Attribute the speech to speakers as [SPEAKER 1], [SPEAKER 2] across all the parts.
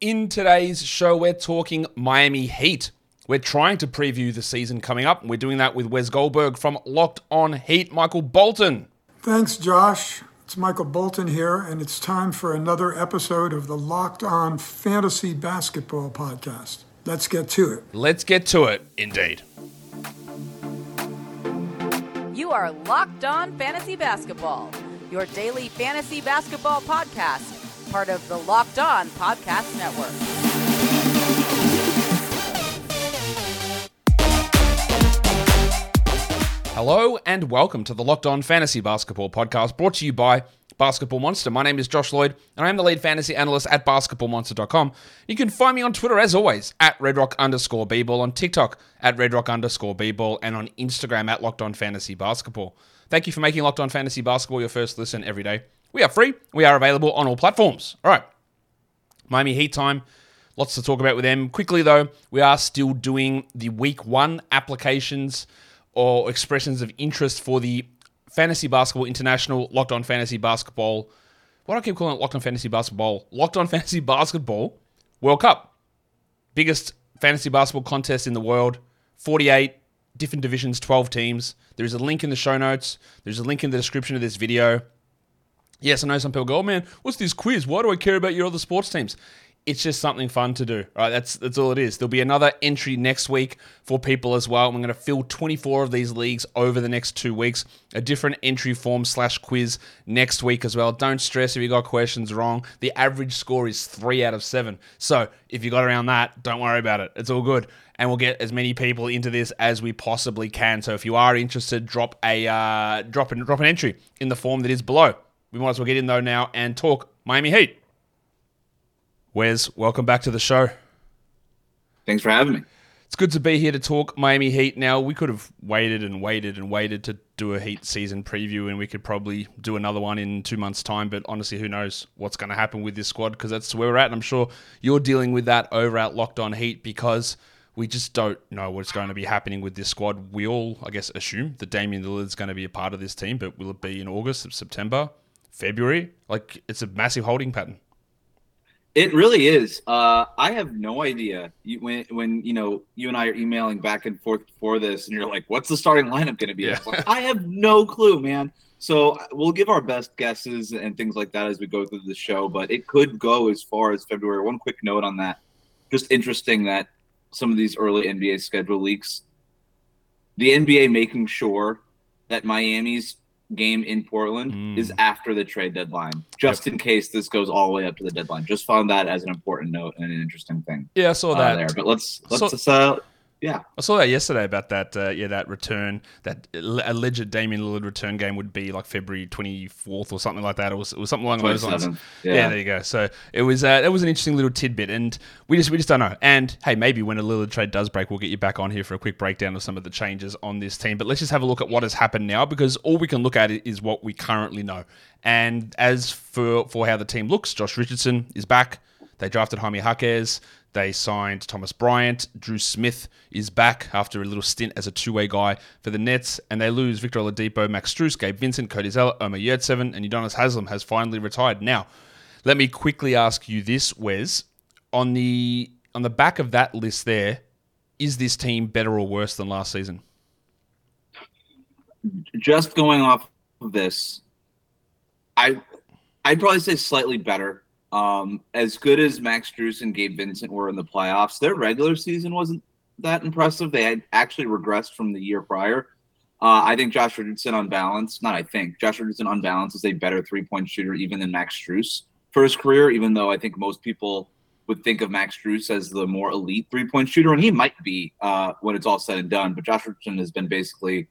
[SPEAKER 1] In today's show, we're talking Miami Heat. We're trying to preview the season coming up. We're doing that with Wes Goldberg from Locked On Heat, Michael Bolton.
[SPEAKER 2] Thanks, Josh. It's Michael Bolton here, and it's time for another episode of the Locked On Fantasy Basketball Podcast. Let's get to it.
[SPEAKER 1] Let's get to it, indeed.
[SPEAKER 3] You are Locked On Fantasy Basketball, your daily fantasy basketball podcast part of the Locked On Podcast Network.
[SPEAKER 1] Hello and welcome to the Locked On Fantasy Basketball Podcast brought to you by Basketball Monster. My name is Josh Lloyd and I am the lead fantasy analyst at basketballmonster.com. You can find me on Twitter as always at redrock underscore bball, on TikTok at redrock underscore bball, and on Instagram at Locked On Fantasy Basketball. Thank you for making Locked On Fantasy Basketball your first listen every day. We are free. We are available on all platforms. All right. Miami Heat time. Lots to talk about with them. Quickly, though, we are still doing the week one applications or expressions of interest for the Fantasy Basketball International Locked On Fantasy Basketball. Why do I keep calling it Locked On Fantasy Basketball? Locked On Fantasy Basketball World Cup. Biggest fantasy basketball contest in the world. 48 different divisions, 12 teams. There's a link in the show notes. There's a link in the description of this video. Yes, I know some people go, oh man, what's this quiz? Why do I care about your other sports teams? It's just something fun to do. Right, that's that's all it is. There'll be another entry next week for people as well. I'm going to fill 24 of these leagues over the next two weeks. A different entry form slash quiz next week as well. Don't stress if you got questions wrong. The average score is three out of seven. So if you got around that, don't worry about it. It's all good and we'll get as many people into this as we possibly can. So if you are interested, drop a uh, drop an drop an entry in the form that is below. We might as well get in though now and talk Miami Heat. Wes, welcome back to the show.
[SPEAKER 4] Thanks for having me.
[SPEAKER 1] It's good to be here to talk Miami Heat. Now, we could have waited and waited and waited to do a Heat season preview, and we could probably do another one in two months' time. But honestly, who knows what's going to happen with this squad because that's where we're at. And I'm sure you're dealing with that over at Locked On Heat because we just don't know what's going to be happening with this squad. We all, I guess, assume that Damian Lillard is going to be a part of this team, but will it be in August, or September? February. Like it's a massive holding pattern.
[SPEAKER 4] It really is. Uh, I have no idea you, when when you know you and I are emailing back and forth before this, and you're like, "What's the starting lineup going to be?" Yeah. Like, I have no clue, man. So we'll give our best guesses and things like that as we go through the show, but it could go as far as February. One quick note on that: just interesting that some of these early NBA schedule leaks, the NBA making sure that Miami's game in Portland mm. is after the trade deadline, just yep. in case this goes all the way up to the deadline. Just found that as an important note and an interesting thing.
[SPEAKER 1] Yeah, I saw uh, that
[SPEAKER 4] there. But let's let's so, uh, yeah,
[SPEAKER 1] I saw that yesterday about that. Uh, yeah, that return, that alleged Damian Lillard return game would be like February twenty fourth or something like that. It was it was something along those lines. Yeah. yeah. there you go. So it was uh, it was an interesting little tidbit, and we just we just don't know. And hey, maybe when a Lillard trade does break, we'll get you back on here for a quick breakdown of some of the changes on this team. But let's just have a look at what has happened now, because all we can look at is what we currently know. And as for for how the team looks, Josh Richardson is back. They drafted Jaime Jaquez. They signed Thomas Bryant. Dru Smith is back after a little stint as a two-way guy for the Nets, and they lose Victor Oladipo, Max Strus, Gabe Vincent, Cody Zeller, Omer Yurtseven, and Udonis Haslem has finally retired. Now, let me quickly ask you this, Wes. On the on the back of that list there, is this team better or worse than last season?
[SPEAKER 4] Just going off of this, I I'd probably say slightly better. Um, as good as Max Strus and Gabe Vincent were in the playoffs, their regular season wasn't that impressive. They had actually regressed from the year prior. Uh, I think Josh Richardson on balance, not I think, Josh Richardson on balance is a better three point shooter even than Max Strus for his career, even though I think most people would think of Max Strus as the more elite three point shooter, and he might be uh, when it's all said and done. But Josh Richardson has been basically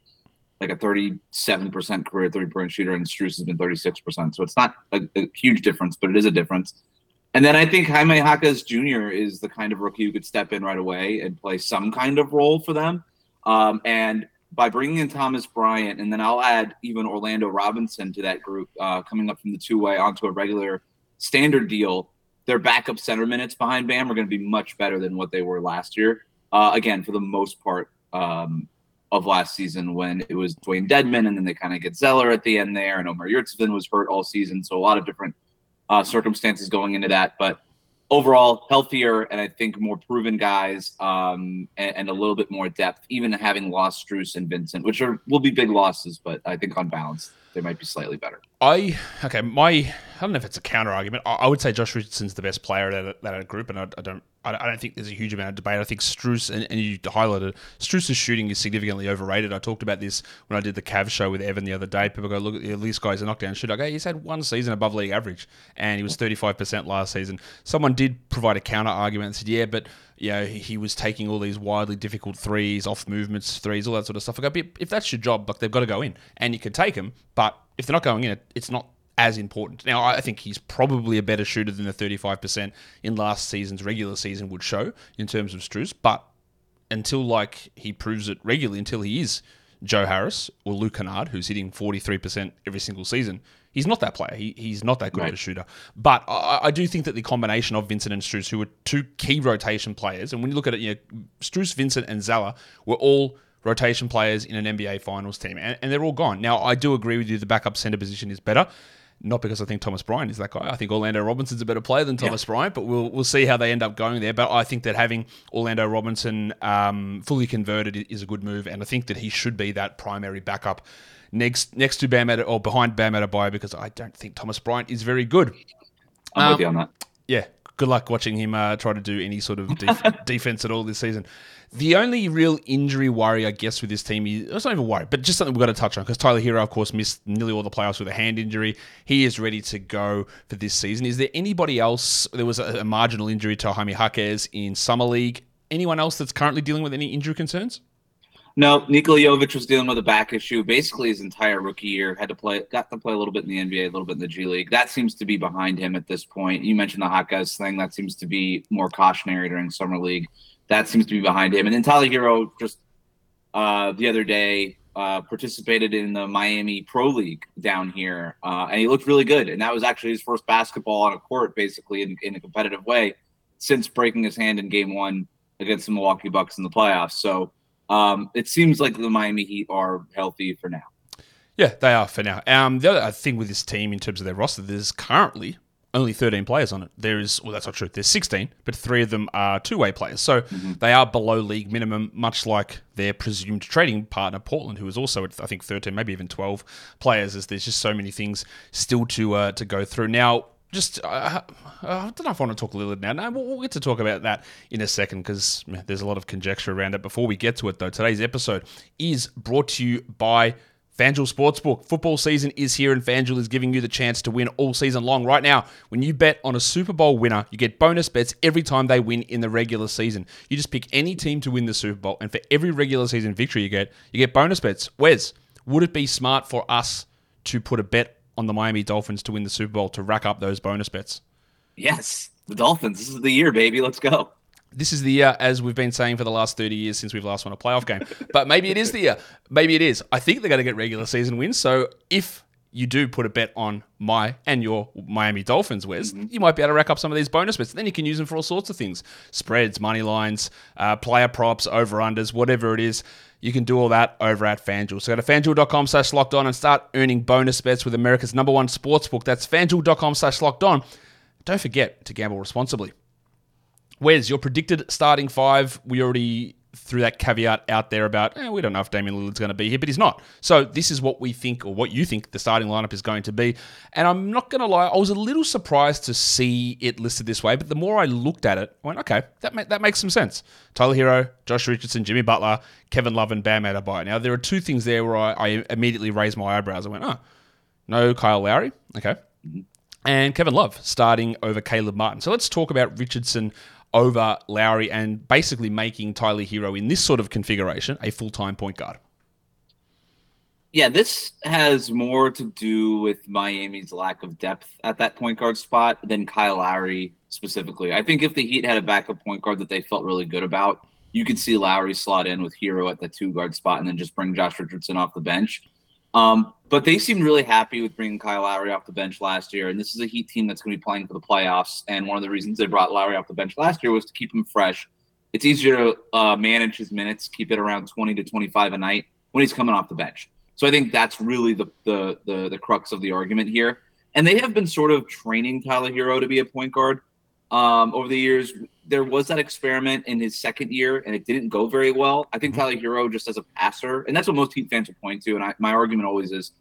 [SPEAKER 4] like a 37% career three point shooter, and Strus has been 36%. So it's not a, a, huge difference, but it is a difference. And then I think Jaime Jaquez Jr. is the kind of rookie who could step in right away and play some kind of role for them. Um, and by bringing in Thomas Bryant, and then I'll add even Orlando Robinson to that group, uh, coming up from the two way onto a regular standard deal, their backup center minutes behind Bam are going to be much better than what they were last year. Uh, again, for the most part, um, of last season when it was Dewayne Dedmon, and then they kind of get Zeller at the end there, and Omer Yurtseven was hurt all season, so a lot of different uh, circumstances going into that. But overall healthier and I think more proven guys um, and, and, a little bit more depth, even having lost Strus and Vincent, which are will be big losses, but I think on balance they might be slightly better.
[SPEAKER 1] I okay, my I don't know if it's a counter argument. I, I would say Josh Richardson's the best player that that group, and I, I don't I, don't think there's a huge amount of debate. I think Strus, and, and you highlighted Strus's shooting is significantly overrated. I talked about this when I did the Cav show with Evan the other day. People go, look, at this guy's a knockdown shooter. I go, he's had one season above league average, and he was 35% last season. Someone did provide a counter argument and said, yeah, but you know, he was taking all these wildly difficult threes, off movements, threes, all that sort of stuff. I go, if that's your job, like they've got to go in, and you can take them, but if they're not going in, it's not as important. Now, I think he's probably a better shooter than the 35% in last season's regular season would show in terms of Strus, but until like he proves it regularly, until he is Joe Harris or Luke Kennard, who's hitting 43% every single season, he's not that player. He, he's not that good right. of a shooter. But I, I, do think that the combination of Vincent and Strus, who were two key rotation players, and when you look at it, you know, Strus, Vincent, and Zeller were all rotation players in an NBA Finals team, and, and they're all gone. Now, I do agree with you, the backup center position is better. Not because I think Thomas Bryant is that guy. I think Orlando Robinson's a better player than Thomas yeah. Bryant, but we'll we'll see how they end up going there. But I think that having Orlando Robinson um, fully converted is a good move, and I think that he should be that primary backup next next to Bam or behind Bam Adebayo because I don't think Thomas Bryant is very good.
[SPEAKER 4] I'm um, with you on that.
[SPEAKER 1] Yeah, good luck watching him uh, try to do any sort of def- defense at all this season. The only real injury worry, I guess, with this team is it's not even worry, but just something we've got to touch on because Tyler Herro, of course, missed nearly all the playoffs with a hand injury. He is ready to go for this season. Is there anybody else? There was a, a marginal injury to Jaime Jaquez in Summer League. Anyone else that's currently dealing with any injury concerns?
[SPEAKER 4] No, Nikola Jovic was dealing with a back issue basically his entire rookie year. Had to play, got to play a little bit in the NBA, a little bit in the G League. That seems to be behind him at this point. You mentioned the Jaquez thing. That seems to be more cautionary during summer league that seems to be behind him. And then Tyler Herro just uh, the other day uh, participated in the Miami Pro League down here, uh, and he looked really good. And that was actually his first basketball on a court, basically in, in a competitive way, since breaking his hand in Game One against the Milwaukee Bucks in the playoffs. So um, it seems like the Miami Heat are healthy for now.
[SPEAKER 1] Yeah, they are for now. Um, the other thing with this team in terms of their roster, there's currently only 13 players on it. There is, well, that's not true. There's 16, but three of them are two way players. So mm-hmm. they are below league minimum, much like their presumed trading partner, Portland, who is also at, I think, 13, maybe even 12 players, as there's just so many things still to uh, to go through. Now, just, uh, I don't know if I want to talk Lillard now. No, we'll, we'll get to talk about that in a second because there's a lot of conjecture around it. Before we get to it, though, today's episode is brought to you by FanDuel Sportsbook. Football season is here, and FanDuel is giving you the chance to win all season long. Right now, when you bet on a Super Bowl winner, you get bonus bets every time they win in the regular season. You just pick any team to win the Super Bowl, and for every regular season victory you get, you get bonus bets. Wes, would it be smart for us to put a bet on the Miami Dolphins to win the Super Bowl to rack up those bonus bets?
[SPEAKER 4] Yes, the Dolphins. This is the year, baby. Let's go
[SPEAKER 1] this is the year, as we've been saying for the last 30 years since we've last won a playoff game. But maybe it is the year. Maybe it is. I think they're going to get regular season wins. So if you do put a bet on my and your Miami Dolphins, Wes, mm-hmm. you might be able to rack up some of these bonus bets. Then you can use them for all sorts of things spreads, money lines, uh, player props, over unders, whatever it is. You can do all that over at FanDuel. So go to fanduel.com slash locked on and start earning bonus bets with America's number one sportsbook. That's fanduel.com slash locked on. Don't forget to gamble responsibly. Where's your predicted starting five? We already threw that caveat out there about eh, we don't know if Damian Lillard's going to be here, but he's not. So this is what we think, or what you think, the starting lineup is going to be. And I'm not going to lie, I was a little surprised to see it listed this way. But the more I looked at it, I went, okay, that ma- that makes some sense. Tyler Herro, Josh Richardson, Jimmy Butler, Kevin Love, and Bam Adebayo. Now there are two things there where I, I immediately raised my eyebrows. I went, oh, no Kyle Lowry, okay. And Kevin Love starting over Caleb Martin. So let's talk about Richardson over Lowry and basically making Tyler Herro in this sort of configuration a full time point guard.
[SPEAKER 4] Yeah, this has more to do with Miami's lack of depth at that point guard spot than Kyle Lowry specifically. I think if the Heat had a backup point guard that they felt really good about, you could see Lowry slot in with Herro at the two guard spot and then just bring Josh Richardson off the bench. Um, but they seemed really happy with bringing Kyle Lowry off the bench last year. And this is a Heat team that's going to be playing for the playoffs. And one of the reasons they brought Lowry off the bench last year was to keep him fresh. It's easier to uh, manage his minutes, keep it around 20 to 25 a night when he's coming off the bench. So I think that's really the, the, the, the crux of the argument here. And they have been sort of training Tyler Herro to be a point guard. Um, over the years. There was that experiment in his second year, and it didn't go very well. I think
[SPEAKER 1] Mm-hmm.
[SPEAKER 4] Tyler Herro, just as a passer, and that's what most Heat fans will point to. And I, my argument always is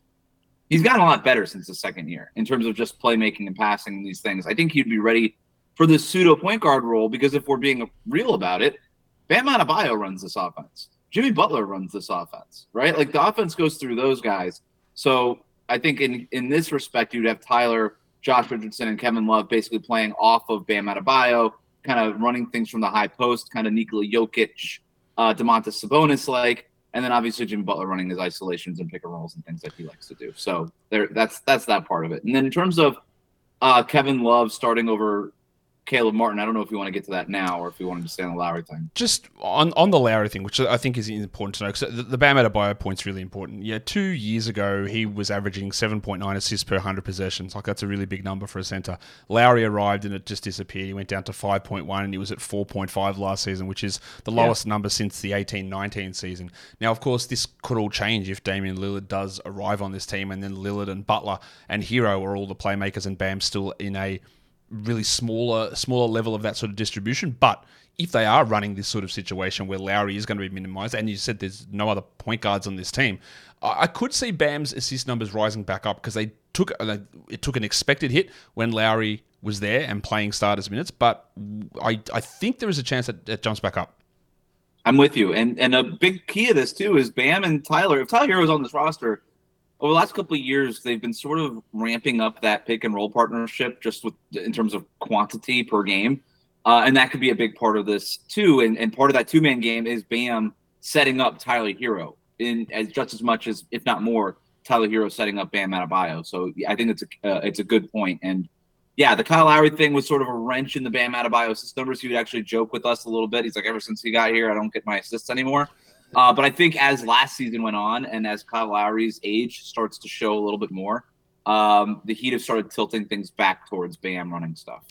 [SPEAKER 4] he's gotten a lot better since the second year in terms of just playmaking and passing and these things. I think he'd be ready for the pseudo point guard role because if we're being real about it, Bam Adebayo runs this offense. Jimmy Butler runs this offense, right? Like the offense goes through those guys. So I think in in this respect, you'd have Tyler, Josh Richardson, and Kevin Love basically playing off of Bam Adebayo, kind of running things from the high post, kind of Nikola Jokic, uh, Domantas Sabonis like, and then obviously Jimmy Butler running his isolations and pick and rolls and things that he likes to do. So there, that's that's that part of it. And then in terms of uh, Kevin Love starting over Caleb Martin, I don't know if you want to get to that now or if you wanted to stay on the Lowry thing.
[SPEAKER 1] just on on the Lowry thing, which I think is important to know, because the, the Bam Adebayo point's really important. Yeah, two years ago he was averaging seven point nine assists per hundred possessions. Like that's a really big number for a center. Lowry arrived and it just disappeared. He went down to five point one, and he was at four point five last season, which is the lowest number since the 18-19 season. Now, of course, this could all change if Damian Lillard does arrive on this team, and then Lillard and Butler and Herro are all the playmakers, and Bam's still in a really smaller smaller level of that sort of distribution. But if they are running this sort of situation where Lowry is going to be minimized, and you said there's no other point guards on this team, I could see Bam's assist numbers rising back up because they took uh, it took an expected hit when Lowry was there and playing starters minutes. But I I think there is a chance that it jumps back up.
[SPEAKER 4] I'm with you, and and a big key of this too is Bam and Tyler. If Tyler Herro's on this roster, over the last couple of years, they've been sort of ramping up that pick and roll partnership, just with in terms of quantity per game, uh, and that could be a big part of this too. And and part of that two man game is Bam setting up Tyler Herro in as just as much as if not more Tyler Herro setting up Bam Adebayo. So I think it's a uh, it's a good point. and. Yeah, the Kyle Lowry thing was sort of a wrench in the Bam Adebayo assist numbers. He would actually joke with us a little bit. He's like, ever since he got here, I don't get my assists anymore. Uh, but I think as last season went on and as Kyle Lowry's age starts to show a little bit more, um, the Heat have started tilting things back towards Bam running stuff.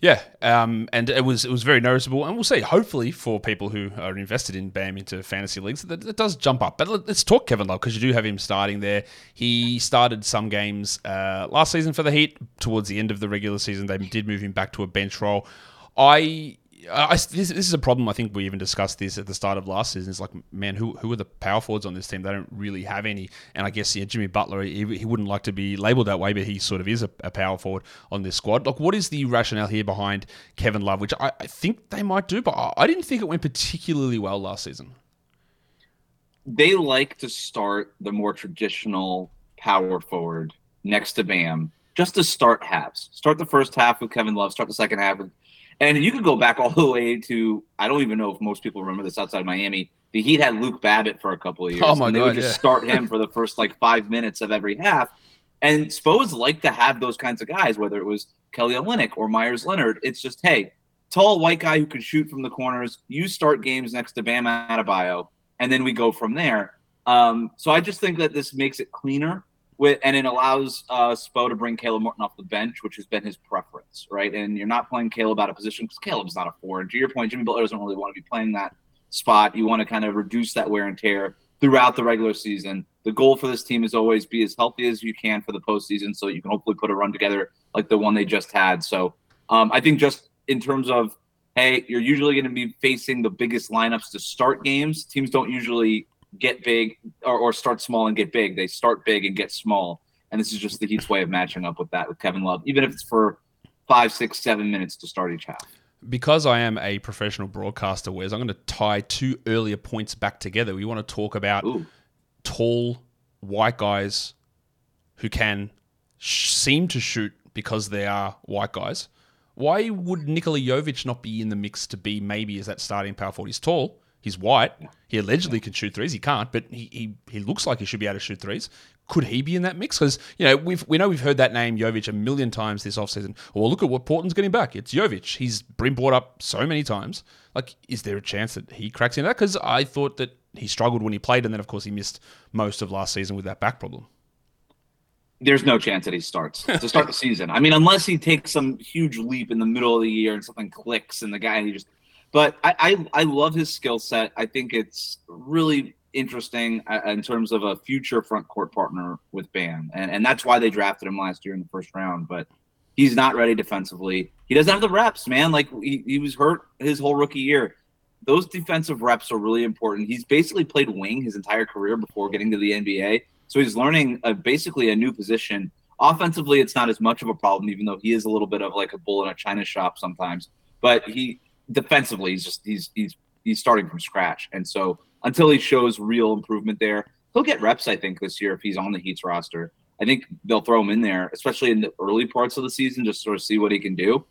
[SPEAKER 1] Yeah, um, and it was it was very noticeable, and we'll see. Hopefully, for people who are invested in Bam into fantasy leagues, that, does jump up. But let- let's talk Kevin Love because you do have him starting there. He started some games uh, last season for the Heat. Towards the end of the regular season, they did move him back to a bench role. I. I, this, this is a problem. I think we even discussed this at the start of last season. It's like, man, who who are the power forwards on this team? They don't really have any. And I guess yeah, Jimmy Butler, he, he wouldn't like to be labeled that way, but he sort of is a, a power forward on this squad. Like, what is the rationale here behind Kevin Love, which I, I think they might do, but I, I didn't think it went particularly well last season.
[SPEAKER 4] They like to start the more traditional power forward next to Bam just to start halves. Start the first half with Kevin Love, start the second half with and you could go back all the way to I don't even know if most people remember this outside Miami. The Heat had Luke Babbitt for a couple of years.
[SPEAKER 1] Oh my
[SPEAKER 4] and they
[SPEAKER 1] God,
[SPEAKER 4] would just
[SPEAKER 1] yeah.
[SPEAKER 4] start him for the first like five minutes of every half. And Spos like to have those kinds of guys, whether it was Kelly Olynyk or Meyers Leonard. It's just, hey, tall white guy who can shoot from the corners. You start games next to Bam Adebayo, and then we go from there. Um, so I just think that this makes it cleaner with, and it allows uh, Spo to bring Caleb Martin off the bench, which has been his preference, right? And you're not playing Caleb out of position because Caleb's not a forward. To your point, Jimmy Butler doesn't really want to be playing that spot. You want to kind of reduce that wear and tear throughout the regular season. The goal for this team is always be as healthy as you can for the postseason, so you can hopefully put a run together like the one they just had. So um, I think just in terms of hey, you're usually going to be facing the biggest lineups to start games. Teams don't usually get big or, or start small and get big. They start big and get small. And this is just the Heat's way of matching up with that with Kevin Love, even if it's for five, six, seven minutes to start each half.
[SPEAKER 1] because I am a professional broadcaster, Wes, I'm going to tie two earlier points back together. We want to talk about
[SPEAKER 4] Ooh.
[SPEAKER 1] tall white guys who can sh- seem to shoot because they are white guys. Why would Nikola Jovic not be in the mix to be maybe as that starting power forward? He's tall, he's white, he allegedly can shoot threes. He can't, but he, he, he looks like he should be able to shoot threes. Could he be in that mix? Because you know we've we know we've heard that name Jovic a million times this offseason. Well, look at what Portland's getting back. It's Jovic. He's been brought up so many times. Like, is there a chance that he cracks into that? Because I thought that he struggled when he played, and then of course he missed most of last season with that back problem.
[SPEAKER 4] There's no chance that he starts to start the season. I mean, unless he takes some huge leap in the middle of the year and something clicks and the guy he just. But I I, I love his skill set. I think it's really interesting uh, in terms of a future front court partner with Bam, and and that's why they drafted him last year in the first round. But He's not ready defensively. He doesn't have the reps, man. Like he, he was hurt his whole rookie year. Those defensive reps are really important. He's basically played wing his entire career before getting to the NBA. So he's learning a, basically a new position. Offensively, it's not as much of a problem, even though he is a little bit of like a bull in a china shop sometimes. But he defensively, he's just he's he's he's starting from scratch. And so until he shows real improvement there, he'll get reps. I think this year if he's on the Heat's roster. I think they'll throw him in there, especially in the early parts of the season, just sort of see what he can do.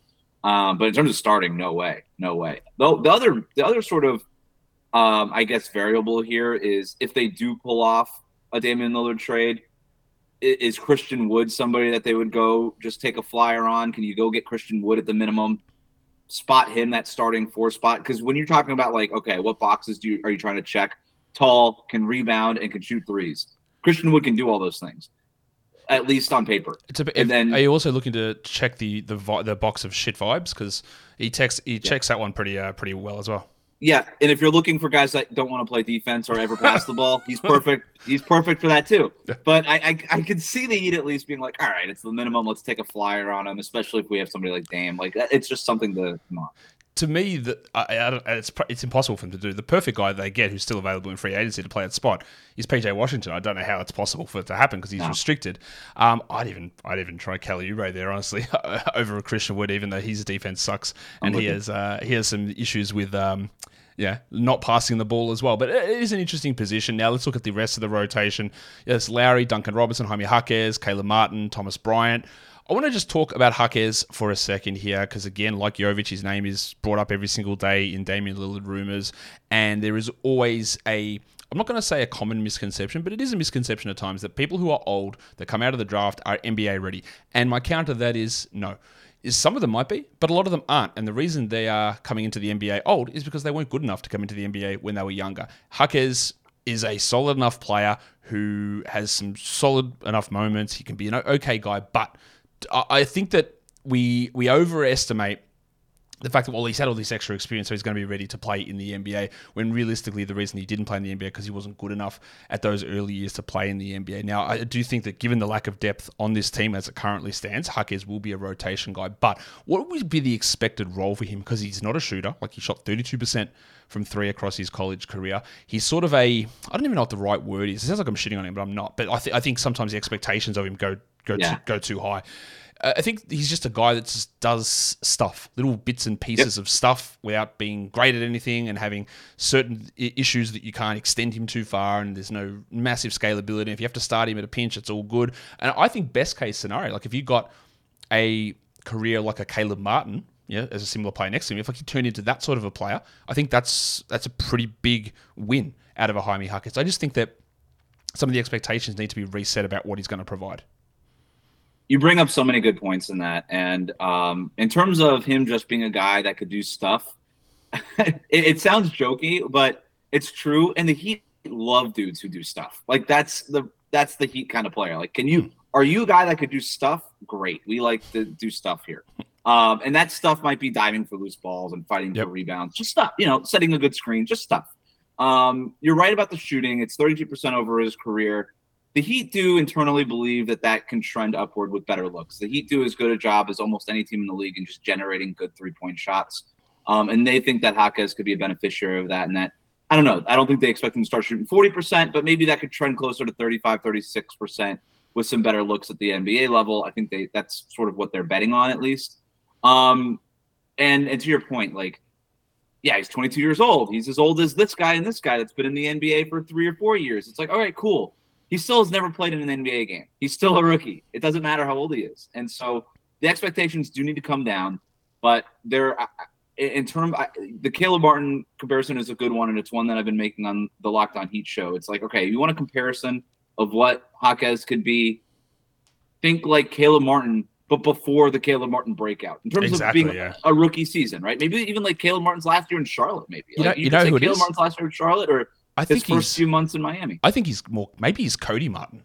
[SPEAKER 4] Um, but in terms of starting, no way, no way. Though the other, the other sort of, um, I guess, variable here is if they do pull off a Damian Lillard trade, is Christian Wood somebody that they would go just take a flyer on? Can you go get Christian Wood at the minimum? Spot him that starting four spot because when you're talking about like, okay, what boxes do you are you trying to check? Tall, can rebound, and can shoot threes. Christian Wood can do all those things at least on paper.
[SPEAKER 1] It's a bit, and then, are you also looking to check the the, the box of shit vibes because he texts he yeah. checks that one pretty uh, pretty well as well.
[SPEAKER 4] Yeah, and if you're looking for guys that don't want to play defense or ever pass the ball, he's perfect. He's perfect for that too. But I, I, I can see the Heat at least being like, all right, it's the minimum. Let's take a flyer on him, especially if we have somebody like Dame. Like it's just something to come on
[SPEAKER 1] to me, that it's it's impossible for them to do. The perfect guy they get, who's still available in free agency to play that spot, is PJ Washington. I don't know how it's possible for it to happen because he's no. restricted. Um, I'd even I'd even try Kelly Oubre there, honestly, over a Christian Wood, even though his defense sucks and he has uh, he has some issues with. Um, yeah, not passing the ball as well. But it is an interesting position. Now let's look at the rest of the rotation. Yes, Lowry, Duncan Robinson, Jaime Jaquez, Caleb Martin, Thomas Bryant. I want to just talk about Jaquez for a second here, because again, like Jovic, his name is brought up every single day in Damian Lillard rumors, and there is always a I'm not going to say a common misconception, but it is a misconception at times that people who are old that come out of the draft are NBA ready. And my counter to that is no. Is some of them might be, but a lot of them aren't. And the reason they are coming into the NBA old is because they weren't good enough to come into the NBA when they were younger. Jaquez is a solid enough player who has some solid enough moments. He can be an okay guy, but I think that we we overestimate the fact that well he's had all this extra experience so he's going to be ready to play in the NBA when realistically the reason he didn't play in the NBA because he wasn't good enough at those early years to play in the NBA. Now I do think that given the lack of depth on this team as it currently stands, Jaquez will be a rotation guy. But what would be the expected role for him because he's not a shooter like he shot 32% from three across his college career. He's sort of a I don't even know what the right word is. It sounds like I'm shitting on him, but I'm not. But I, th- I think sometimes the expectations of him go go yeah. too, go too high. Uh, I think he's just a guy that just does stuff, little bits and pieces yep. of stuff without being great at anything and having certain issues that you can't extend him too far and there's no massive scalability. If you have to start him at a pinch, it's all good. And I think best case scenario, like if you got a career like a Caleb Martin, yeah, as a similar player next to him, if I he turn into that sort of a player, I think that's that's a pretty big win out of a Jaime Jaquez. I just think that some of the expectations need to be reset about what he's going to provide
[SPEAKER 4] you bring up so many good points in that. And um, in terms of him just being a guy that could do stuff, it, it, sounds jokey, but it's true. And the Heat love dudes who do stuff. Like that's the that's the Heat kind of player. Like, can you are you a guy that could do stuff? Great, we like to do stuff here. Um, and that stuff might be diving for loose balls and fighting yep. for rebounds, just stuff. You know, setting a good screen, just stuff. Um, you're right about the shooting. It's 32% over his career the Heat do internally believe that that can trend upward with better looks. The Heat do as good a job as almost any team in the league in just generating good three point shots. Um, and they think that Jaquez could be a beneficiary of that. And that, I don't know, I don't think they expect him to start shooting 40%, but maybe that could trend closer to 35, 36% with some better looks at the NBA level. I think they that's sort of what they're betting on at least. Um, and, and to your point, like, yeah, he's 22 years old. He's as old as this guy and this guy that's been in the NBA for three or four years. It's like, all right, cool he still has never played in an NBA game. He's still a rookie. It doesn't matter how old he is. And so the expectations do need to come down. But there, in terms, the Caleb Martin comparison is a good one, and it's one that I've been making on the Locked On Heat show. It's like, okay, you want a comparison of what Jaquez could be? Think like Caleb Martin, but before the Caleb Martin breakout, in terms exactly, of being yeah. a rookie season, right? Maybe even like Caleb Martin's last year in Charlotte, maybe.
[SPEAKER 1] You
[SPEAKER 4] like
[SPEAKER 1] know, you, you know who
[SPEAKER 4] Caleb Martin's last year in Charlotte, or I think his first few months in Miami.
[SPEAKER 1] I think he's more maybe he's Cody Martin,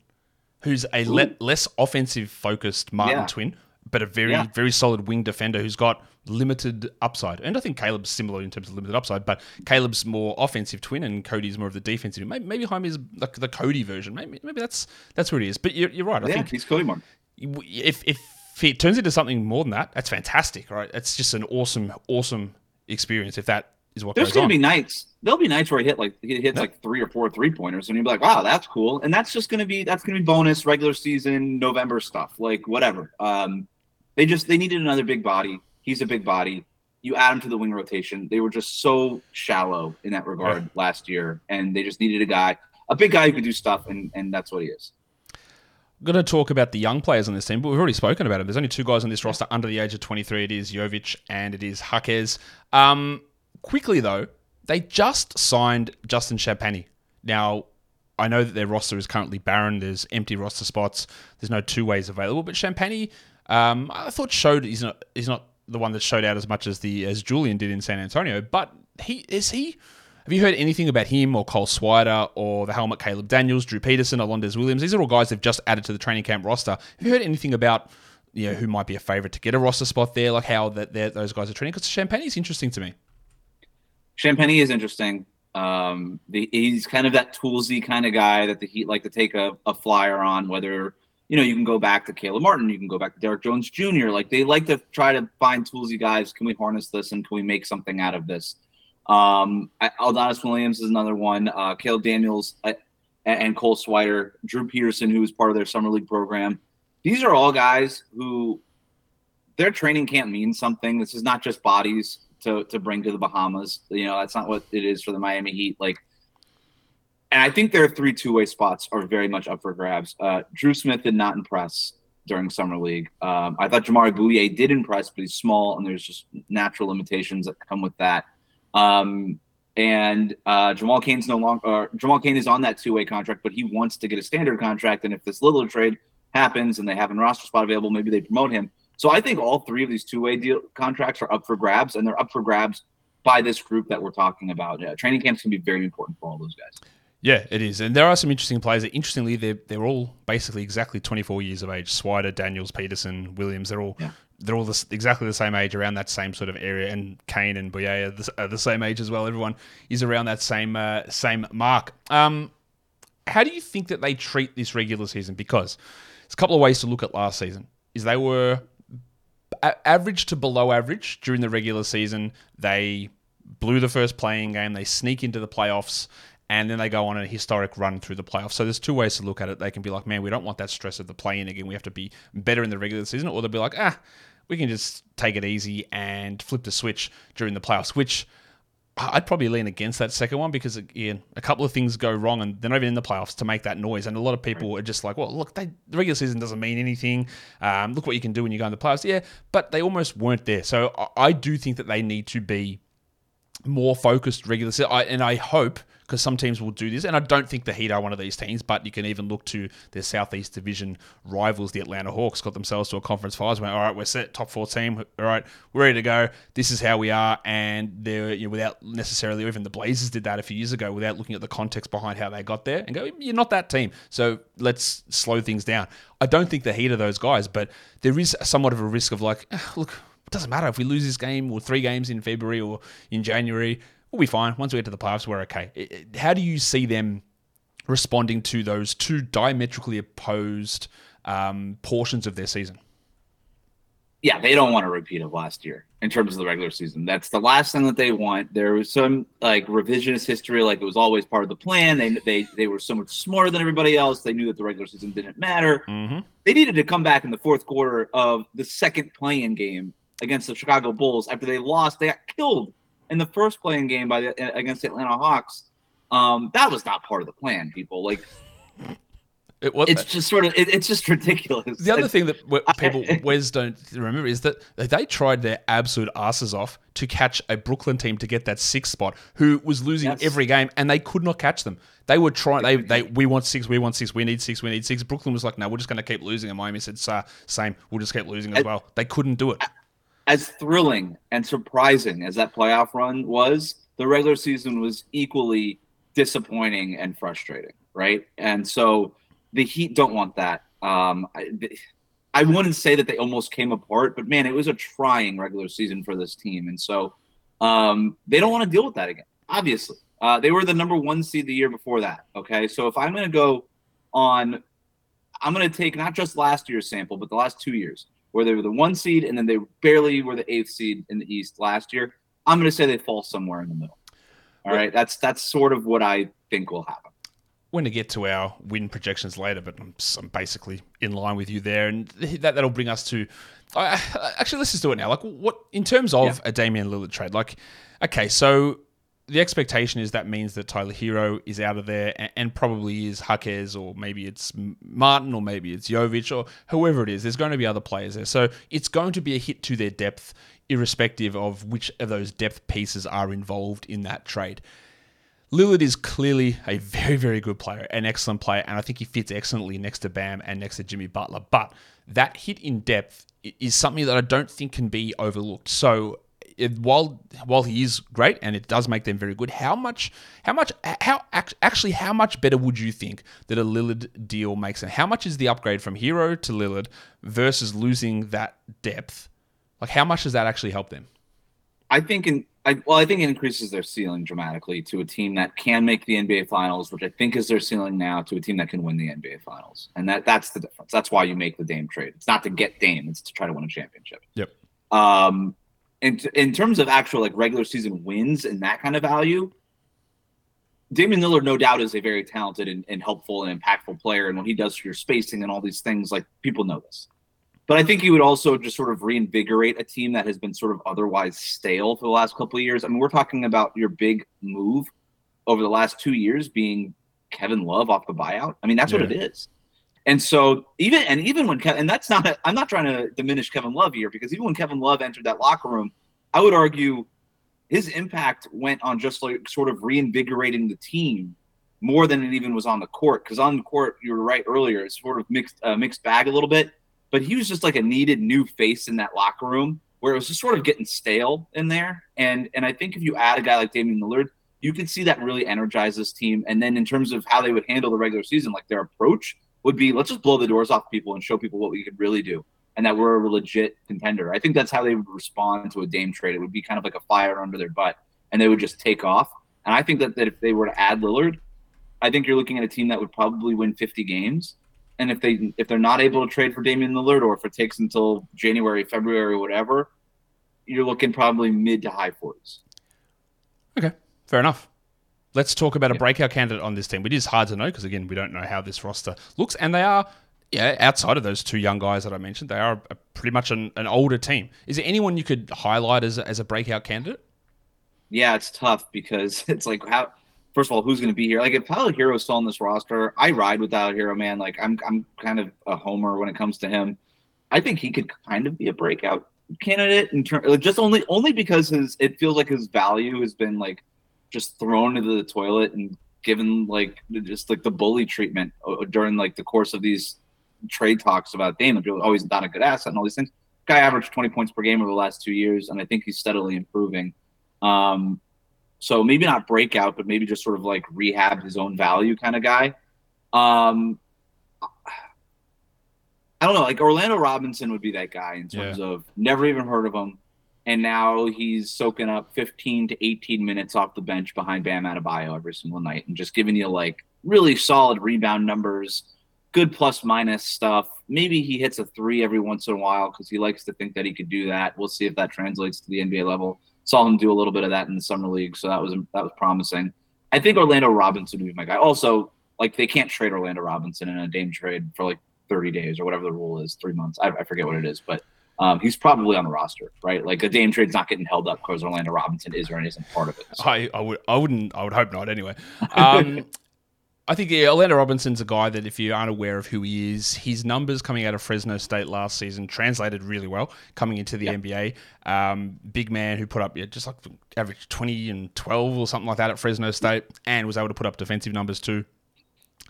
[SPEAKER 1] who's a le- less offensive focused Martin yeah. twin, but a very yeah. very solid wing defender who's got limited upside. And I think Caleb's similar in terms of limited upside, but Caleb's more offensive twin and Cody's more of the defensive. Maybe, maybe Jaime is like the Cody version. Maybe maybe that's that's what it is. But you're, you're right. I think
[SPEAKER 4] he's Cody Martin.
[SPEAKER 1] If if it turns into something more than that, that's fantastic, right? It's just an awesome, awesome experience if that is what
[SPEAKER 4] There's gonna be nights. There'll be nights where he hit like he hits
[SPEAKER 1] Yeah.
[SPEAKER 4] like three or four three pointers, and you'll be like, "Wow, that's cool." And that's just gonna be that's gonna be bonus regular season November stuff, like whatever. Um, they just they needed another big body. He's a big body. You add him to the wing rotation. They were just so shallow in that regard last year, and they just needed a guy, a big guy who could do stuff, and and that's what he is.
[SPEAKER 1] Going to talk about the young players on this team, but we've already spoken about it. There's only two guys on this roster under the age of 23. It is Jovic and it is Jaquez. Um, quickly, though, they just signed Justin Champagnie. Now, I know that their roster is currently barren. There's empty roster spots. There's no two ways available. But Champagnie, um, I thought showed he's not he's not the one that showed out as much as the as Julian did in San Antonio. But he is he. Have you heard anything about him or Cole Swider or the helmet Caleb Daniels, Drew Peterson, Alondes Williams? These are all guys they've just added to the training camp roster. Have you heard anything about you know who might be a favorite to get a roster spot there, like how that those guys are training? Because Champagnie is interesting to me.
[SPEAKER 4] Champagnie is interesting. Um, the, he's kind of that toolsy kind of guy that the Heat like to take a, a flyer on. Whether you know you can go back to Caleb Martin, you can go back to Derrick Jones Jr. Like they like to try to find toolsy guys. Can we harness this and can we make something out of this? Um, Alondes Williams is another one. Uh, Caleb Daniels uh, and Cole Swider, Drew Peterson, who was part of their summer league program. These are all guys who their training camp means something. This is not just bodies to to bring to the Bahamas. You know, that's not what it is for the Miami Heat. Like, and I think their three two way spots are very much up for grabs. Uh, Dru Smith did not impress during summer league. Um, I thought Jamaree Bouyea did impress, but he's small, and there's just natural limitations that come with that. Um, and uh, Jamal Cain's no longer. Uh, Jamal Cain is on that two way contract, but he wants to get a standard contract. And if this Lillard trade happens and they have a roster spot available, maybe they promote him. So I think all three of these two-way deal contracts are up for grabs, and they're up for grabs by this group that we're talking about. Yeah, training camps can be very important for all those guys.
[SPEAKER 1] Yeah, it is, and there are some interesting players. Interestingly, they're they're all basically exactly 24 years of age. Swider, Daniels, Peterson, Williams. They're all
[SPEAKER 4] Yeah.
[SPEAKER 1] They're all exactly the same age, around that same sort of area. And Cain and Bouyea are the, are the same age as well. Everyone is around that same uh, same mark. Um, how do you think that they treat this regular season? Because there's a couple of ways to look at last season. Is they were average to below average during the regular season. They blew the first play-in game. They sneak into the playoffs, and then they go on a historic run through the playoffs. So there's two ways to look at it. They can be like, man, we don't want that stress of the play-in again. We have to be better in the regular season, or they'll be like, ah, we can just take it easy and flip the switch during the playoffs, which. I'd probably lean against that second one because again, a couple of things go wrong and they're not even in the playoffs to make that noise. And a lot of people are just like, "Well, look, they, the regular season doesn't mean anything. Um, look what you can do when you go in the playoffs." Yeah, but they almost weren't there. So I, I do think that they need to be more focused regular season. I, and I hope because some teams will do this, and I don't think the Heat are one of these teams. But you can even look to their Southeast Division rivals, the Atlanta Hawks, got themselves to a conference finals. Went, all right, we're set, top four team. All right, we're ready to go. This is how we are, and they're you know, without necessarily even the Blazers did that a few years ago without looking at the context behind how they got there and go, you're not that team. So let's slow things down. I don't think the Heat are those guys, but there is somewhat of a risk of like, "Ah, look, it doesn't matter if we lose this game or three games in February or in January. We'll be fine. Once we get to the playoffs, we're okay. How do you see them responding to those two diametrically opposed um, portions of their season?
[SPEAKER 4] Yeah, they don't want a repeat of last year in terms of the regular season. That's the last thing that they want. There was some like revisionist history, like it was always part of the plan. They they they were so much smarter than everybody else. They knew that the regular season didn't matter.
[SPEAKER 1] Mm-hmm.
[SPEAKER 4] They needed to come back in the fourth quarter of the second play-in game against the Chicago Bulls after they lost. They got killed in the first play-in game by the, against the Atlanta Hawks. Um, that was not part of the plan, people. Like
[SPEAKER 1] It was,
[SPEAKER 4] it's just sort of it, it's just ridiculous.
[SPEAKER 1] The other thing that
[SPEAKER 4] I-
[SPEAKER 1] people Wes don't remember is that they tried their absolute asses off to catch a Brooklyn team to get that sixth spot, who was losing
[SPEAKER 4] Yes.
[SPEAKER 1] every game, and they could not catch them. They were trying. They they we want six, we want six, we need six, we need six. Brooklyn was like, no, we're just going to keep losing. And Miami said, "Sir, same, we'll just keep losing as well." They couldn't do it.
[SPEAKER 4] As thrilling and surprising as that playoff run was, the regular season was equally disappointing and frustrating, right? And so the Heat don't want that. Um, I, I wouldn't say that they almost came apart, but man, it was a trying regular season for this team, and so um, they don't want to deal with that again. Obviously, uh, they were the number one seed the year before that. Okay, so if I'm going to go on, I'm going to take not just last year's sample, but the last two years. Where they were the one seed and then they barely were the eighth seed in the East last year. I'm going to say they fall somewhere in the middle. All right, that's that's sort of what I think will happen.
[SPEAKER 1] When to get to our win projections later, but I'm, I'm basically in line with you there, and that that'll bring us to. Uh, actually, let's just do it now. Like, what in terms of yeah. a Damian Lillard trade? Like, okay, so the expectation is that means that Tyler Herro is out of there and, and, probably is Jaquez or maybe it's Martin or maybe it's Jovic or whoever it is. There's going to be other players there. So it's going to be a hit to their depth, irrespective of which of those depth pieces are involved in that trade. Lillard is clearly a very, very good player, an excellent player, and I think he fits excellently next to Bam and next to Jimmy Butler. But that hit in depth is something that I don't think can be overlooked. So it, while while he is great and it does make them very good, how much how much how actually how much better would you think that a Lillard deal makes? And how much is the upgrade from Herro to Lillard versus losing that depth? Like how much does that actually help them?
[SPEAKER 4] I think in I, well, I think it increases their ceiling dramatically to a team that can make the NBA Finals, which I think is their ceiling now, to a team that can win the NBA Finals, and that that's the difference. That's why you make the Dame trade. It's not to get Dame; it's to try to win a championship.
[SPEAKER 1] Yep.
[SPEAKER 4] Um, in, in terms of actual like regular season wins and that kind of value, Damian Lillard no doubt is a very talented and, and, helpful and impactful player. And what he does for your spacing and all these things, like people know this. But I think he would also just sort of reinvigorate a team that has been sort of otherwise stale for the last couple of years. I mean, we're talking about your big move over the last two years being Kevin Love off the buyout. I mean, that's yeah. what it is. And so even and even when Kevin, and that's not i am not trying to diminish Kevin Love here because even when Kevin Love entered that locker room, I would argue his impact went on just like sort of reinvigorating the team more than it even was on the court. Because on the court, you were right earlier, it's sort of mixed uh, mixed bag a little bit. But he was just like a needed new face in that locker room where it was just sort of getting stale in there. And and I think if you add a guy like Damian Lillard, you can see that really energize this team. And then in terms of how they would handle the regular season, like their approach would be let's just blow the doors off people and show people what we could really do and that we're a legit contender. I think that's how they would respond to a Dame trade. It would be kind of like a fire under their butt and they would just take off. And I think that, that if they were to add Lillard, I think you're looking at a team that would probably win 50 games. And if they if they're not able to trade for Damian Lillard, or if it takes until January, February, whatever, you're looking probably mid to high 40s.
[SPEAKER 1] Okay, fair enough. Let's talk about a breakout candidate on this team. It is hard to know because again, we don't know how this roster looks, and they are, yeah, outside of those two young guys that I mentioned, they are a, pretty much an, an, older team. Is there anyone you could highlight as a, as a breakout candidate?
[SPEAKER 4] Yeah, it's tough because it's like how. First of all, who's going to be here? Like, if Tyler Herro is still on this roster, I ride with Tyler Herro, man. Like, I'm I'm kind of a homer when it comes to him. I think he could kind of be a breakout candidate in terms, just only only because his it feels like his value has been like just thrown into the toilet and given like just like the bully treatment uh, during like the course of these trade talks about Damon. People always not a good asset and all these things. Guy averaged 20 points per game over the last two years, and I think he's steadily improving. Um, so maybe not breakout, but maybe just sort of like rehab his own value kind of guy. Um, I don't know. Like Orlando Robinson would be that guy in terms yeah. of never even heard of him and now he's soaking up 15 to 18 minutes off the bench behind Bam Adebayo every single night and just giving you like really solid rebound numbers, good plus minus stuff. Maybe he hits a three every once in a while because he likes to think that he could do that. We'll see if that translates to the NBA level. Saw him do a little bit of that in the summer league, so that was that was promising. I think Orlando Robinson would be my guy. Also, like they can't trade Orlando Robinson in a Dame trade for like 30 days or whatever the rule is, three months. I, I forget what it is, but um, he's probably on the roster, right? Like a Dame trade's not getting held up because Orlando Robinson is or isn't part of it.
[SPEAKER 1] So. I, I would I wouldn't I would hope not anyway. Um, I think yeah, Orlando Robinson's a guy that if you aren't aware of who he is, his numbers coming out of Fresno State last season translated really well coming into the yep. NBA. Um, big man who put up yeah, just like average 20 and 12 or something like that at Fresno State and was able to put up defensive numbers too.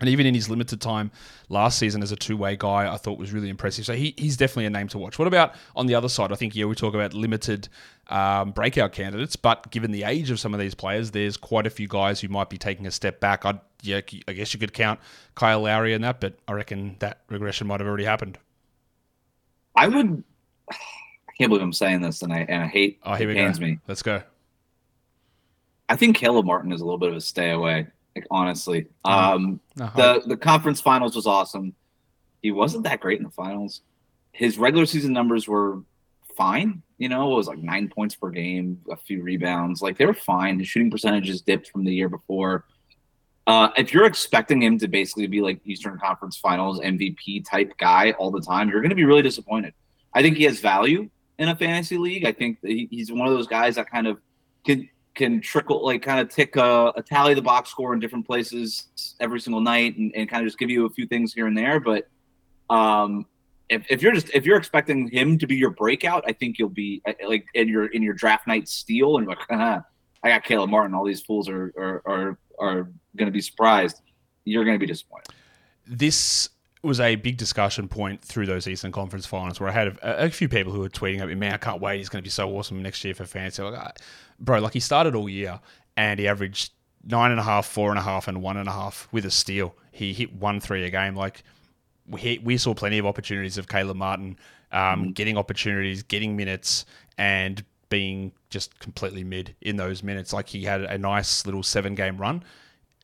[SPEAKER 1] And even in his limited time last season as a two way guy, I thought was really impressive. So he, he's definitely a name to watch. What about on the other side? I think, yeah, we talk about limited um, breakout candidates, but given the age of some of these players, there's quite a few guys who might be taking a step back. I'd, yeah, I guess you could count Kyle Lowry in that, but I reckon that regression might have already happened.
[SPEAKER 4] I would. I can't believe I'm saying this, and I and I hate.
[SPEAKER 1] Oh, here we
[SPEAKER 4] go.
[SPEAKER 1] Me. Let's go.
[SPEAKER 4] I think Caleb Martin is a little bit of a stay away. Like honestly, uh-huh. um, uh-huh. the the conference finals was awesome. He wasn't that great in the finals. his regular season numbers were fine. You know, it was like nine points per game, a few rebounds. Like they were fine. His shooting percentages dipped from the year before. Uh, if you're expecting him to basically be like Eastern Conference Finals MVP type guy all the time, you're going to be really disappointed. I think he has value in a fantasy league. I think he's one of those guys that kind of can can trickle, like kind of tick a, a tally the box score in different places every single night, and, and kind of just give you a few things here and there. But um, if, if you're just if you're expecting him to be your breakout, I think you'll be like in your in your draft night steal and like, uh-huh, I got Caleb Martin. All these fools are are are, are going to be surprised. You're going to be disappointed.
[SPEAKER 1] This was a big discussion point through those Eastern Conference finals where I had a, a few people who were tweeting at me, man, I can't wait. He's going to be so awesome next year for fantasy. Like, bro, like he started all year and he averaged nine and a half, four and a half, and one and a half with a steal. He hit one three a game. Like we, we saw plenty of opportunities of Caleb Martin um, mm-hmm. getting opportunities, getting minutes, and being just completely mid in those minutes. Like he had a nice little seven game run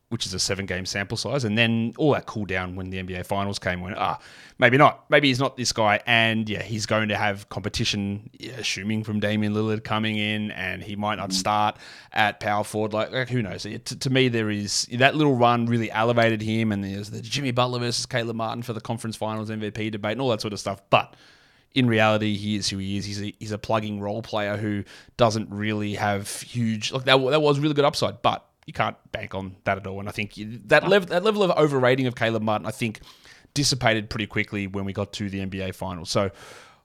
[SPEAKER 1] which is a seven game sample size, and then all that cool down when the NBA Finals came. When ah, maybe not, maybe he's not this guy, and yeah, he's going to have competition, yeah, assuming from Damian Lillard coming in, and he might not mm. start at power forward. Like, like who knows? To, to, me, there is that little run really elevated him, and there's the Jimmy Butler versus Caleb Martin for the conference finals MVP debate and all that sort of stuff, but. In reality, he is who he is. He's a, he's a plugging role player who doesn't really have huge. Like that, that was really good upside, but you can't bank on that at all. And I think that level that level of overrating of Caleb Martin, I think, dissipated pretty quickly when we got to the NBA Finals. So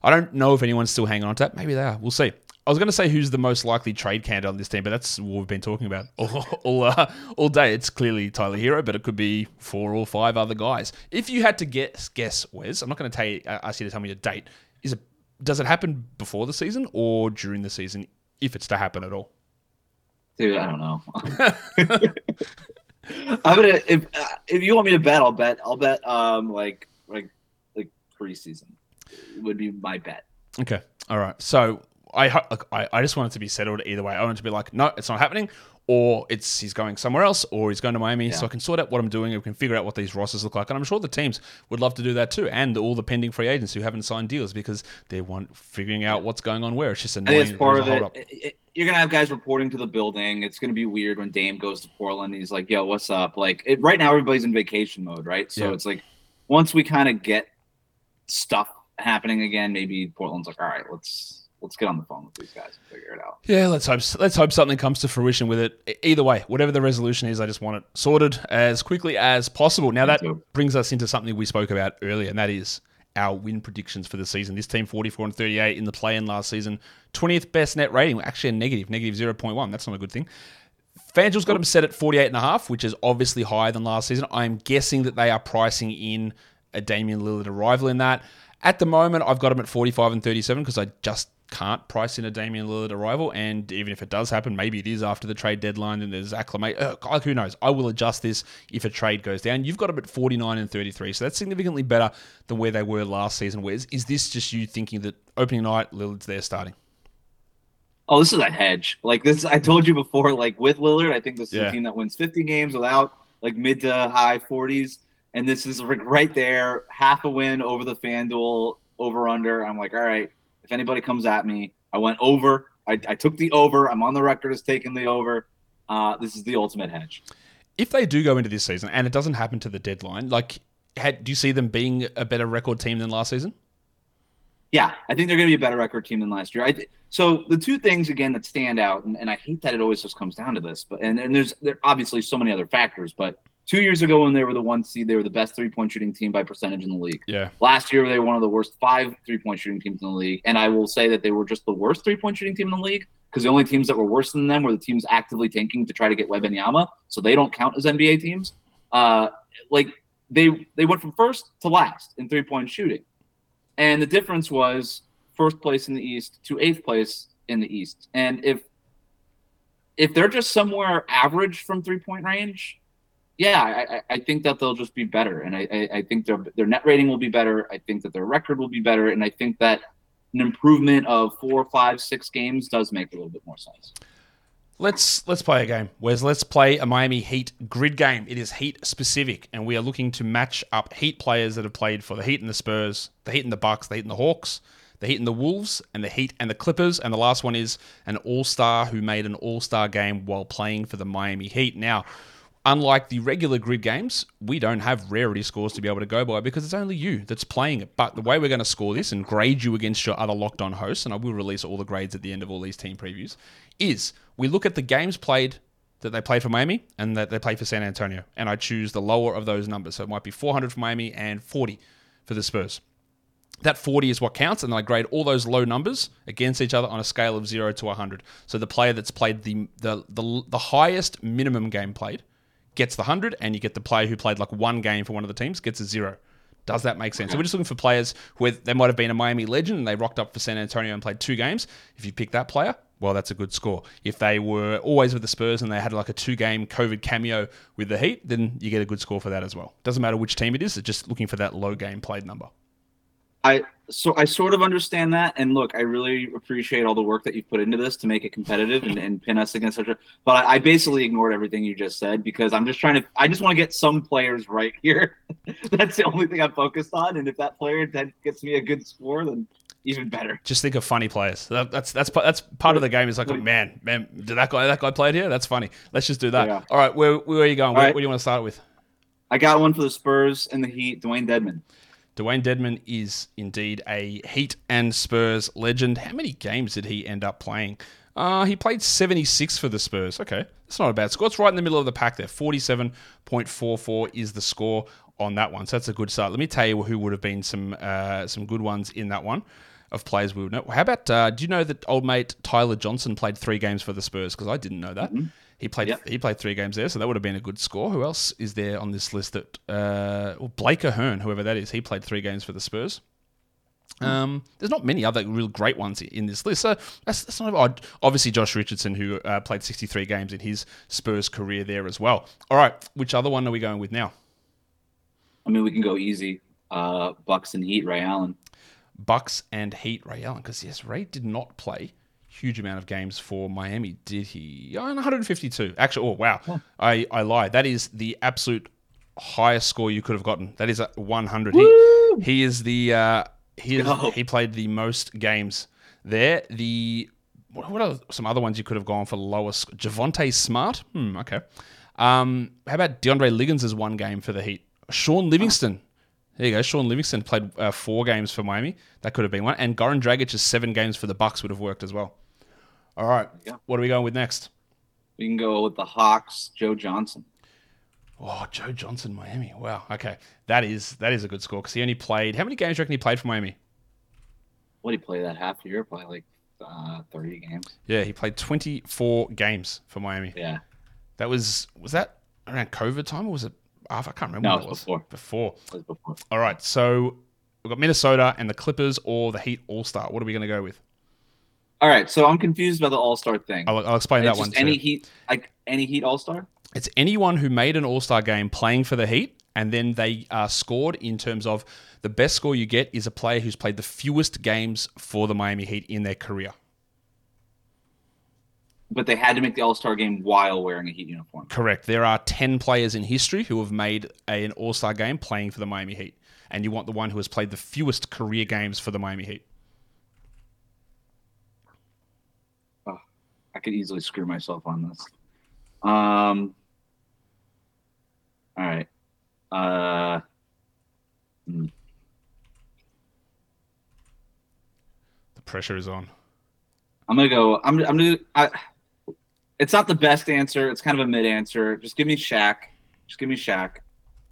[SPEAKER 1] I don't know if anyone's still hanging on to that. Maybe they are. We'll see. I was going to say who's the most likely trade candidate on this team, but that's what we've been talking about all all, uh, all day. It's clearly Tyler Herro, but it could be four or five other guys. If you had to guess, guess Wes, I'm not going to tell you, ask you to tell me a date. Is it does it happen before the season or during the season, if it's to happen at all?
[SPEAKER 4] Dude, I don't know. I'm gonna if uh, if you want me to bet, I'll bet. I'll bet um like like like preseason would be my bet.
[SPEAKER 1] Okay, all right. So I I I just want it to be settled either way. I want it to be like, no, it's not happening, or it's he's going somewhere else, or he's going to Miami, yeah. so I can sort out what I'm doing. and we can figure out what these rosters look like, and I'm sure the teams would love to do that too, and all the pending free agents who haven't signed deals because they want figuring out what's going on where. It's just annoying.
[SPEAKER 4] it's part of it, it, You're gonna have guys reporting to the building. It's gonna be weird when Dame goes to Portland. he's like, "Yo, what's up?" Like it, right now, everybody's in vacation mode, right? So yeah. it's like once we kind of get stuff happening again, maybe Portland's like, "All right, let's." Let's get on the phone with these guys and figure it out.
[SPEAKER 1] Yeah, let's hope let's hope something comes to fruition with it. Either way, whatever the resolution is, I just want it sorted as quickly as possible. Now that brings us into something we spoke about earlier, and that is our win predictions for the season. This team 44 and 38 in the play-in last season, 20th best net rating, actually a negative, negative 0.1. That's not a good thing. FanDuel's got them set at 48.5, which is obviously higher than last season. I'm guessing that they are pricing in a Damian Lillard arrival in that. At the moment, I've got them at 45 and 37 because I just can't price in a Damian Lillard arrival. And even if it does happen, maybe it is after the trade deadline and there's acclimate. Uh, like, who knows? I will adjust this if a trade goes down. You've got them at 49 and 33. So that's significantly better than where they were last season. Where is this just you thinking that opening night, Lillard's there starting?
[SPEAKER 4] Oh, this is a hedge. Like this, I told you before. Like with Lillard, I think this is yeah. a team that wins 50 games without like mid to high 40s, and this is right there, half a win over the FanDuel over under. I'm like, all right, if anybody comes at me, I went over. I, I took the over. I'm on the record as taking the over. Uh, this is the ultimate hedge.
[SPEAKER 1] If they do go into this season and it doesn't happen to the deadline, like, had, do you see them being a better record team than last season?
[SPEAKER 4] Yeah, I think they're going to be a better record team than last year. I th- so the two things again that stand out, and, and I hate that it always just comes down to this, but and, and there's there obviously so many other factors, but Two years ago, when they were the one seed, they were the best three point shooting team by percentage in the league.
[SPEAKER 1] Yeah.
[SPEAKER 4] Last year, they were one of the worst five three point shooting teams in the league. And I will say that they were just the worst three point shooting team in the league because the only teams that were worse than them were the teams actively tanking to try to get Wembanyama. So they don't count as NBA teams. Uh, like they they went from first to last in three point shooting, and the difference was first place in the East to eighth place in the East. And if if they're just somewhere average from three point range, yeah, I, I think that they'll just be better, and I, I think their their net rating will be better. I think that their record will be better, and I think that an improvement of four, five, six games does make a little bit more sense.
[SPEAKER 1] Let's let's play a game. Wes, let's play a Miami Heat grid game. It is Heat specific, and we are looking to match up Heat players that have played for the Heat and the Spurs, the Heat and the Bucks, the Heat and the Hawks, the Heat and the Wolves, and the Heat and the Clippers. And the last one is an All Star who made an All Star game while playing for the Miami Heat. Now, unlike the regular grid games, we don't have rarity scores to be able to go by because it's only you that's playing it. But the way we're going to score this and grade you against your other locked on hosts, and I will release all the grades at the end of all these team previews, is we look at the games played that they played for Miami and that they played for San Antonio, and I choose the lower of those numbers. So it might be 400 for Miami and 40 for the Spurs. That 40 is what counts, and I grade all those low numbers against each other on a scale of 0 to 100. So the player that's played the, the, the, the highest minimum game played gets the 100, and you get the player who played like one game for one of the teams gets a 0. Does that make sense? So we're just looking for players where they might have been a Miami legend and they rocked up for San Antonio and played two games. If you pick that player, well, that's a good score. If they were always with the Spurs and they had like a two game COVID cameo with the Heat, then you get a good score for that as well. Doesn't matter which team it is, it's just looking for that low game played number.
[SPEAKER 4] I so I sort of understand that, and look, I really appreciate all the work that you've put into this to make it competitive and, and pin us against such a. But I, I basically ignored everything you just said because I'm just trying to. I just want to get some players right here. that's the only thing I'm focused on, and if that player that gets me a good score, then even better.
[SPEAKER 1] Just think of funny players. That, that's that's that's part of the game. Is like, man, man, did that guy that guy played here? That's funny. Let's just do that. Yeah. All right, where where are you going? Where, right. what do you want to start with?
[SPEAKER 4] I got one for the Spurs and the Heat. Dewayne Dedmon.
[SPEAKER 1] Dewayne Dedmon is indeed a Heat and Spurs legend. How many games did he end up playing? Uh, he played 76 for the Spurs. Okay, that's not a bad score. It's right in the middle of the pack there. 47.44 is the score on that one. So that's a good start. Let me tell you who would have been some uh, some good ones in that one of players we would know. How about, uh, do you know that old mate Tyler Johnson played three games for the Spurs? Because I didn't know that. Mm-hmm. He played yep. he played three games there, so that would have been a good score. Who else is there on this list? That uh, well, Blake Ahearn, whoever that is, he played three games for the Spurs. Um, there's not many other real great ones in this list, so that's, that's not odd. Obviously, Josh Richardson, who uh, played 63 games in his Spurs career there as well. All right, which other one are we going with now?
[SPEAKER 4] I mean, we can go easy. Uh, Bucks and Heat, Ray Allen.
[SPEAKER 1] Bucks and Heat, Ray Allen. Because yes, Ray did not play huge amount of games for Miami, did he? Oh, 152. Actually, oh wow, huh. I I lied. That is the absolute highest score you could have gotten. That is a 100. He he is the uh, he is, he played the most games there. The what are some other ones you could have gone for lowest? Javonte Smart. Hmm. Okay. Um, how about DeAndre Liggins as one game for the Heat? Shaun Livingston. There you go. Shaun Livingston played uh, four games for Miami. That could have been one. And Goran Dragic's seven games for the Bucks would have worked as well. All right. Yeah. What are we going with next?
[SPEAKER 4] We can go with the Hawks, Joe Johnson.
[SPEAKER 1] Oh, Joe Johnson, Miami. Wow. Okay, that is that is a good score because he only played. How many games do you reckon he played for Miami?
[SPEAKER 4] What did he play that half year? Probably like uh, thirty games.
[SPEAKER 1] Yeah, he played twenty four games for Miami.
[SPEAKER 4] Yeah.
[SPEAKER 1] That was was that around COVID time or was it after? I can't remember.
[SPEAKER 4] No,
[SPEAKER 1] it
[SPEAKER 4] was before.
[SPEAKER 1] Before.
[SPEAKER 4] It was before.
[SPEAKER 1] All right, so we've got Minnesota and the Clippers or the Heat All Star. What are we going to go with?
[SPEAKER 4] All right, so I'm confused by the All Star thing.
[SPEAKER 1] I'll, I'll explain
[SPEAKER 4] it's
[SPEAKER 1] that one.
[SPEAKER 4] Too. Any Heat, like any Heat All Star.
[SPEAKER 1] It's anyone who made an All Star game playing for the Heat, and then they are scored in terms of the best score you get is a player who's played the fewest games for the Miami Heat in their career.
[SPEAKER 4] But they had to make the All Star game while wearing a Heat uniform.
[SPEAKER 1] Correct. There are 10 players in history who have made an All Star game playing for the Miami Heat. And you want the one who has played the fewest career games for the Miami Heat.
[SPEAKER 4] I could easily screw myself on this. Um. All right. Uh.
[SPEAKER 1] Hmm. The pressure is on.
[SPEAKER 4] I'm gonna go. I'm. I'm gonna. I, it's not the best answer. It's kind of a mid answer. Just give me Shaq. Just give me Shaq.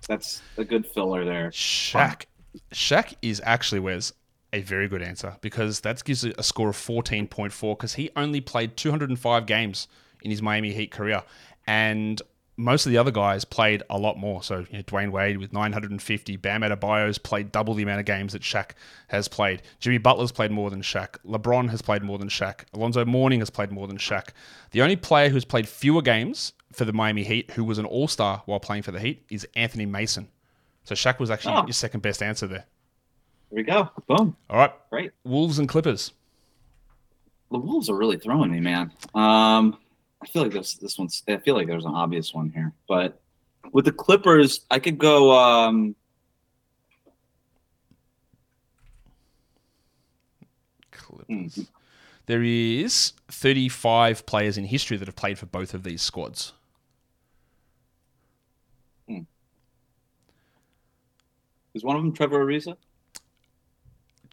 [SPEAKER 4] That's a good filler there.
[SPEAKER 1] Shaq. Shaq is actually where's a very good answer because that gives a score of 14.4 because he only played 205 games in his Miami Heat career. And most of the other guys played a lot more. So you know, Dwyane Wade with 950, Bam Adebayo's played double the amount of games that Shaq has played. Jimmy Butler's played more than Shaq. LeBron has played more than Shaq. Alonzo Mourning has played more than Shaq. The only player who's played fewer games for the Miami Heat who was an All Star while playing for the Heat is Anthony Mason. So Shaq was actually oh. your second best answer there.
[SPEAKER 4] There we go. Boom.
[SPEAKER 1] All right.
[SPEAKER 4] Great.
[SPEAKER 1] Wolves and Clippers.
[SPEAKER 4] The Wolves are really throwing me, man. Um, I feel like this this one's. I feel like there's an obvious one here, but with the Clippers, I could go. um
[SPEAKER 1] Clippers. There is 35 players in history that have played for both of these squads.
[SPEAKER 4] Is one of them Trevor Ariza?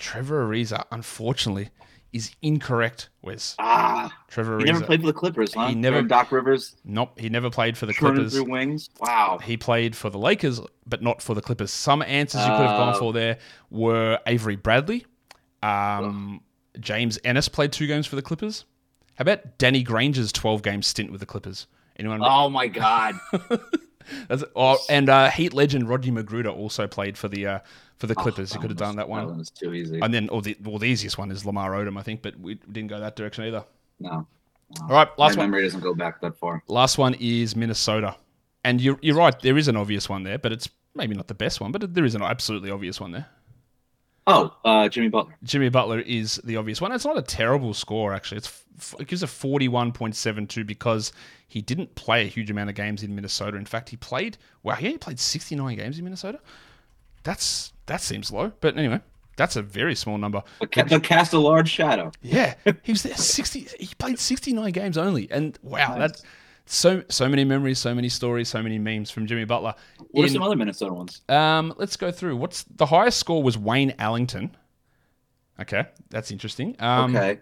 [SPEAKER 1] Trevor Ariza, unfortunately, is incorrect, Wes.
[SPEAKER 4] Ah,
[SPEAKER 1] Trevor Ariza.
[SPEAKER 4] he never played for the Clippers, huh?
[SPEAKER 1] He never-
[SPEAKER 4] Doc Rivers
[SPEAKER 1] Nope, he never played for the
[SPEAKER 4] turning
[SPEAKER 1] Clippers.
[SPEAKER 4] through wings. Wow.
[SPEAKER 1] He played for the Lakers, but not for the Clippers. Some answers you could have gone
[SPEAKER 4] Oh.
[SPEAKER 1] for there were Avery Bradley. Um, James Ennis played two games for the Clippers. How about Danny Granger's 12 game stint with the Clippers? Anyone?
[SPEAKER 4] Oh my God.
[SPEAKER 1] That's, oh, and uh, Heat legend Rodney McGruder also played for the uh, for the Clippers.
[SPEAKER 4] Oh,
[SPEAKER 1] you could have done that one.
[SPEAKER 4] That was too easy.
[SPEAKER 1] And then, or the, well, the easiest one is Lamar Odom, I think, but we didn't go that direction either.
[SPEAKER 4] no.
[SPEAKER 1] All right, last
[SPEAKER 4] My
[SPEAKER 1] one.
[SPEAKER 4] memory doesn't go back that far.
[SPEAKER 1] Last one is Minnesota. And you're, you're right, there is an obvious one there, but it's maybe not the best one, but there is an absolutely obvious one there.
[SPEAKER 4] Oh, uh, Jimmy Butler.
[SPEAKER 1] Jimmy Butler is the obvious one. It's not a terrible score, actually. It's It gives a 41.72 because he didn't play a huge amount of games in Minnesota. In fact, he played, wow, yeah, he played 69 games in Minnesota. That's That seems low. But anyway, that's a very small number.
[SPEAKER 4] But, ca- cast a large shadow.
[SPEAKER 1] Yeah, he was there sixty. He played sixty nine games only, and wow, that's so so many memories, so many stories, so many memes from Jimmy Butler.
[SPEAKER 4] What are some other Minnesota ones?
[SPEAKER 1] um, let's go through. What's the highest score was Wayne Ellington. Okay, that's interesting. Um,
[SPEAKER 4] okay.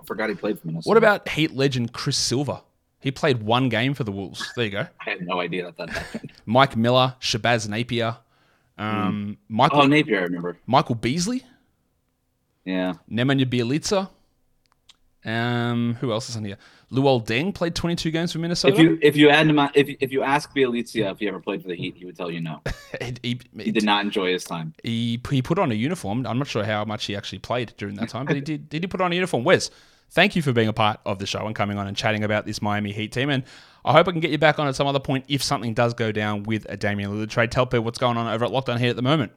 [SPEAKER 4] I forgot he played for Minnesota.
[SPEAKER 1] What about Heat legend Chris Silva? He played one game for the Wolves. There you go.
[SPEAKER 4] I had no idea that that happened.
[SPEAKER 1] Mike Miller, Shabazz Napier, um, Michael
[SPEAKER 4] Oh, Napier, I remember.
[SPEAKER 1] Michael Beasley,
[SPEAKER 4] Yeah.
[SPEAKER 1] Nemanja Bjelica. Um, who else is on here? Luol Deng played 22 games for Minnesota.
[SPEAKER 4] If you if you add him if if you ask Bjelica if he ever played for the Heat, he would tell you no.
[SPEAKER 1] he, he,
[SPEAKER 4] He did not enjoy his time.
[SPEAKER 1] he he put on a uniform. I'm not sure how much he actually played during that time, but he did. Did he put on a uniform? Wes, thank you for being a part of the show and coming on and chatting about this Miami Heat team. And I hope I can get you back on at some other point if something does go down with a Damian Lillard trade. Tell people what's going on over at Locked On Heat at the moment.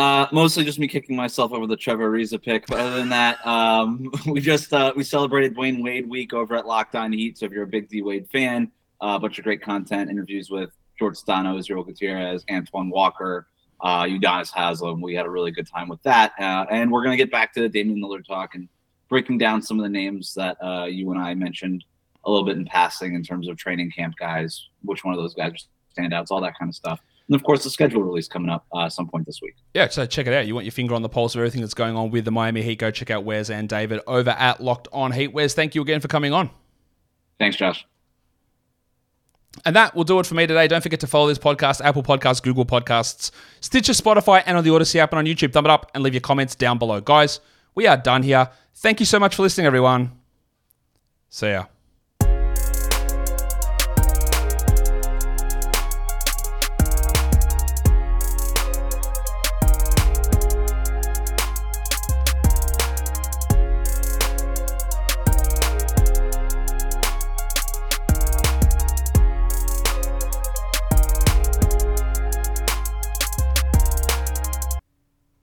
[SPEAKER 4] Uh, mostly just me kicking myself over the Trevor Ariza pick. But other than that, um, we just uh, we celebrated Dwyane Wade week over at Locked On Heat. So if you're a big D Wade fan, uh, a bunch of great content, interviews with George Stano, Israel Gutierrez, Antoine Walker, uh, Udonis Haslem. We had a really good time with that, uh, and we're gonna get back to the Damian Lillard talk and breaking down some of the names that uh, you and I mentioned a little bit in passing in terms of training camp guys. Which one of those guys are standouts, all that kind of stuff. And of course, the schedule release coming up uh, some point this week.
[SPEAKER 1] Yeah, so check it out. You want your finger on the pulse of everything that's going on with the Miami Heat? Go check out Wes and David over at Locked On Heat. Wes, thank you again for coming on.
[SPEAKER 4] Thanks, Josh.
[SPEAKER 1] And that will do it for me today. Don't forget to follow this podcast, Apple Podcasts, Google Podcasts, Stitcher, Spotify, and on the Audacy app and on YouTube. Thumb it up and leave your comments down below. Guys, we are done here. Thank you so much for listening, everyone. See ya.